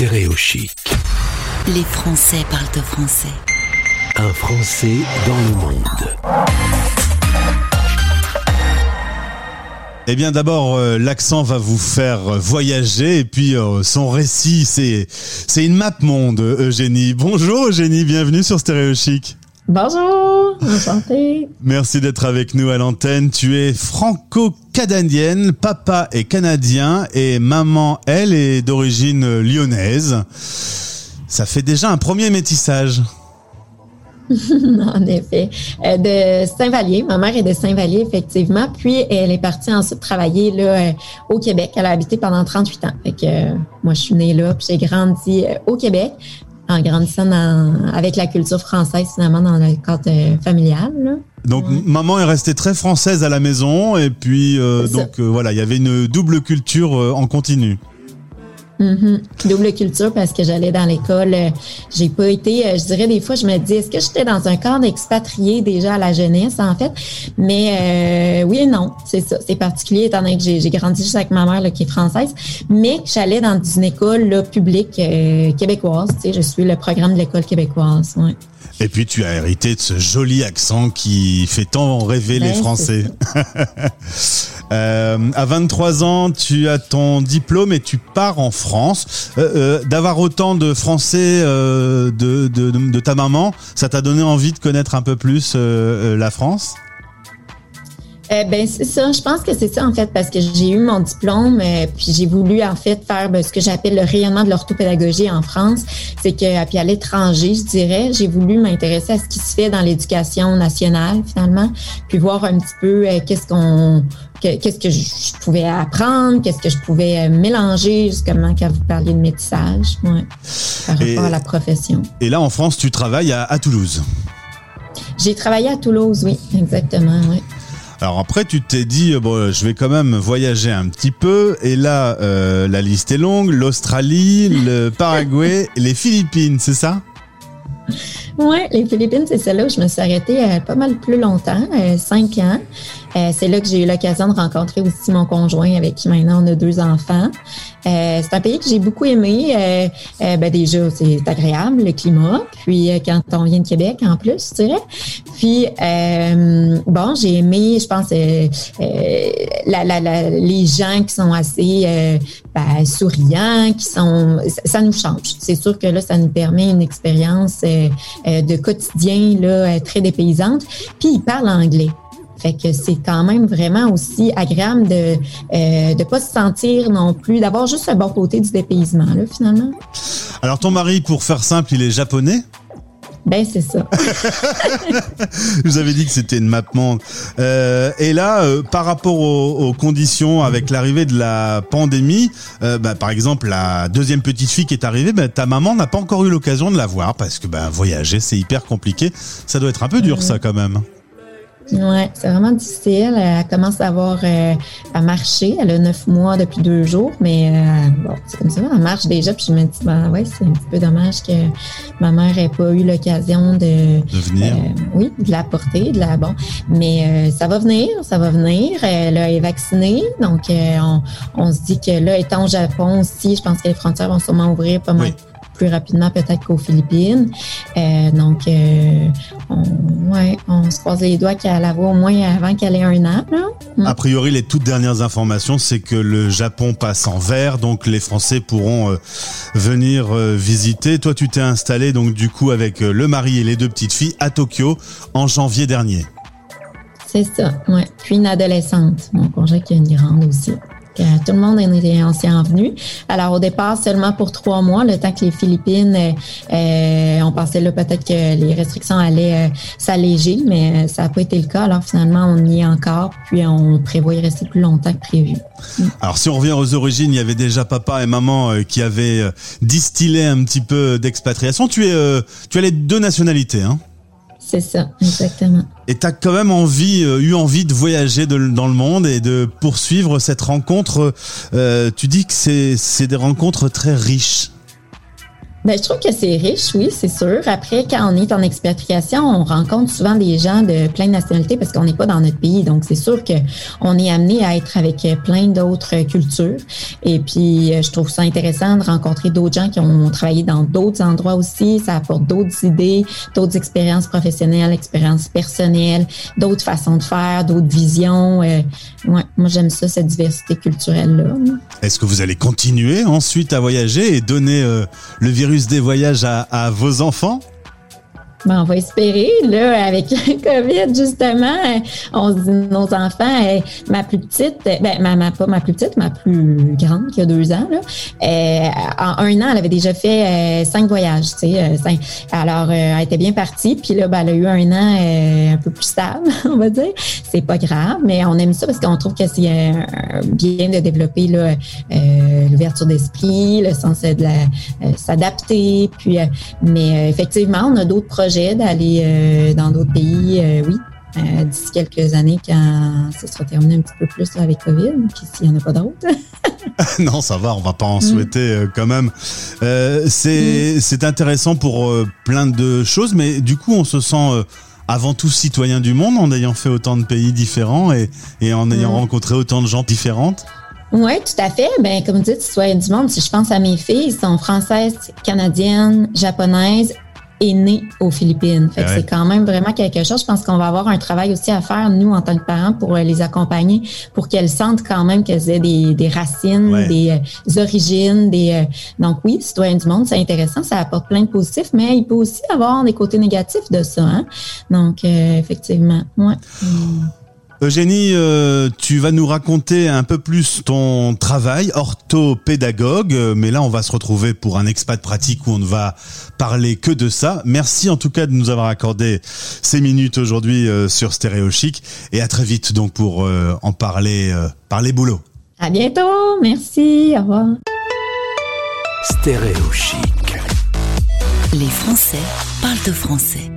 Stéréochic. Les Français parlent français. Un Français dans le monde. Eh bien d'abord euh, l'accent va vous faire voyager et puis euh, son récit c'est c'est une map monde Eugénie. Bonjour Eugénie, bienvenue sur Stéréo Chic. Bonjour, enchanté. Merci d'être avec nous à l'antenne. Tu es franco-canadienne, papa est canadien et maman, elle, est d'origine lyonnaise. Ça fait déjà un premier métissage. en effet. Euh, de Saint-Vallier. Ma mère est de Saint-Vallier, effectivement. Puis, elle est partie ensuite travailler là, euh, au Québec. Elle a habité pendant 38 ans. Fait que, euh, moi, je suis née là, puis j'ai grandi au Québec en grandissant avec la culture française, finalement, dans le cadre familial. Donc maman est restée très française à la maison et puis donc voilà il y avait une double culture en continu. Mhm. Double culture parce que j'allais dans l'école. Euh, j'ai pas été, euh, je dirais des fois, je me dis, est-ce que j'étais dans un cadre expatrié déjà à la jeunesse, en fait? Mais euh, oui et non, c'est ça. C'est particulier étant donné que j'ai grandi juste avec ma mère là, qui est française, mais j'allais dans une école là, publique québécoise. Tu sais, je suis le programme de l'école québécoise. Ouais. Et puis tu as hérité de ce joli accent qui fait tant rêver les ben, Français. euh, à 23 ans, tu as ton diplôme et tu pars en France. Euh, euh, D'avoir autant de Français euh, de, de, ta maman, ça t'a donné envie de connaître un peu plus la France? Euh, ben c'est ça, je pense que c'est ça en fait parce que j'ai eu mon diplôme euh, puis j'ai voulu en fait faire ben, ce que j'appelle le rayonnement de l'orthopédagogie en France, c'est que puis à l'étranger, je dirais, j'ai voulu m'intéresser à ce qui se fait dans l'éducation nationale finalement, puis voir un petit peu qu'est-ce qu'on qu'est-ce que je pouvais apprendre, qu'est-ce que je pouvais mélanger justement quand vous parliez de métissage, ouais, par rapport à la profession. Et là en France, tu travailles à, à Toulouse. J'ai travaillé à Toulouse, oui, exactement, oui. Alors après, tu t'es dit, euh, bon, je vais quand même voyager un petit peu. Et là, euh, la liste est longue. L'Australie, le Paraguay, les Philippines, c'est ça? Oui, les Philippines, c'est celle-là où je me suis arrêtée euh, pas mal plus longtemps, cinq ans. Euh, c'est là que j'ai eu l'occasion de rencontrer aussi mon conjoint avec qui maintenant on a deux enfants. Euh, c'est un pays que j'ai beaucoup aimé. Euh, ben déjà, c'est agréable, le climat. Puis quand on vient de Québec, en plus, je dirais. Puis, bon, j'ai aimé, je pense, la, la, la, les gens qui sont assez ben, souriants, qui sont... Ça, nous change. C'est sûr que là, ça nous permet une expérience de quotidien là, très dépaysante. Puis, ils parlent anglais. Fait que c'est quand même vraiment aussi agréable de ne euh, pas se sentir non plus, d'avoir juste un bon côté du dépaysement, là, finalement. Alors, ton mari, pour faire simple, il est japonais? Ben, c'est ça. Vous avez dit que c'était une map monde. Euh, et là, euh, par rapport aux, conditions avec l'arrivée de la pandémie, euh, bah, par exemple, la deuxième petite fille qui est arrivée, bah, ta maman n'a pas encore eu l'occasion de la voir parce que bah, voyager, c'est hyper compliqué. Ça doit être un peu dur, ça, quand même. Oui, c'est vraiment difficile. Elle commence à avoir euh, à marcher. Elle a neuf mois depuis deux jours, mais euh, bon, c'est comme ça, elle marche déjà. Puis je me dis, ben ouais, c'est un petit peu dommage que ma mère n'ait pas eu l'occasion de, de venir. Euh, oui, de la porter, de la bon. Mais ça va venir, ça va venir. Elle est vaccinée, donc on, on, se dit que là, étant au Japon aussi, je pense que les frontières vont sûrement ouvrir pas mal plus rapidement peut-être qu'aux Philippines. Euh, donc, euh, on, ouais, on se croise les doigts qu'elle la voit au moins avant qu'elle ait un an. Mm. A priori, les toutes dernières informations, c'est que le Japon passe en vert, donc les Français pourront euh, venir visiter. Toi, tu t'es installé donc du coup avec le mari et les deux petites filles à Tokyo en janvier dernier. C'est ça, ouais. Puis une adolescente, mon congé qui est une grande aussi tout le monde est ancien venu. Alors au départ seulement pour trois mois, le temps que les Philippines, euh, euh, on pensait là peut-être que les restrictions allaient euh, s'alléger, mais ça n'a pas été le cas. Alors finalement, on y est encore, puis on prévoit y rester plus longtemps que prévu. Alors si on revient aux origines, il y avait déjà papa et maman qui avaient distillé un petit peu d'expatriation. Tu es, tu as les deux nationalités, hein c'est ça, exactement. Et tu as quand même euh, eu envie de voyager dans le monde et de poursuivre cette rencontre. Euh, tu dis que c'est des rencontres très riches. Ben, je trouve que c'est riche, oui, c'est sûr. Après, quand on est en expatriation, on rencontre souvent des gens de plein de nationalités parce qu'on n'est pas dans notre pays. Donc, c'est sûr que on est amené à être avec plein d'autres cultures. Et puis, euh, je trouve ça intéressant de rencontrer d'autres gens qui ont travaillé dans d'autres endroits aussi. Ça apporte d'autres idées, d'autres expériences professionnelles, expériences personnelles, d'autres façons de faire, d'autres visions. Euh, ouais, moi, j'aime ça, cette diversité culturelle-là. Est-ce que vous allez continuer ensuite à voyager et donner euh, le virus des voyages à, vos enfants ben, on va espérer, là, avec COVID, justement, on se dit, nos enfants, euh, ma plus petite, euh, ben, ma, pas ma plus petite, ma plus grande, qui a deux ans, là, euh, en un an, elle avait déjà fait cinq voyages, tu sais, Alors, elle était bien partie, puis là, ben, elle a eu un an un peu plus stable, on va dire. C'est pas grave, mais on aime ça parce qu'on trouve que c'est bien de développer l'ouverture d'esprit, le sens de s'adapter, puis, mais effectivement, on a d'autres projets d'aller euh, dans d'autres pays, euh, oui, euh, d'ici quelques années quand ça sera terminé un petit peu plus avec COVID, puis s'il n'y en a pas d'autres. non, ça va, on va pas en mm. souhaiter quand même. Mm. c'est intéressant pour plein de choses, mais du coup, on se sent avant tout citoyen du monde en ayant fait autant de pays différents et, et en ayant mm. rencontré autant de gens différentes. Oui, tout à fait. Ben, comme vous dites, citoyen du monde, si je pense à mes filles, elles sont françaises, canadiennes, japonaises est né aux Philippines. Fait que c'est quand même vraiment quelque chose. Je pense qu'on va avoir un travail aussi à faire, nous, en tant que parents, pour euh, les accompagner, pour qu'elles sentent quand même qu'elles aient des, des racines, des, euh, origines. des euh, Donc oui, citoyen du monde, c'est intéressant, ça apporte plein de positifs, mais il peut aussi avoir des côtés négatifs de ça. Hein? Donc, effectivement, ouais. Eugénie, euh, tu vas nous raconter un peu plus ton travail orthopédagogue, euh, mais là on va se retrouver pour un expat pratique où on ne va parler que de ça. Merci en tout cas de nous avoir accordé ces minutes aujourd'hui euh, sur Stéréo Chic et à très vite donc pour en parler parler boulot. À bientôt, merci, au revoir. Stéréo Chic. Les Français parlent de français.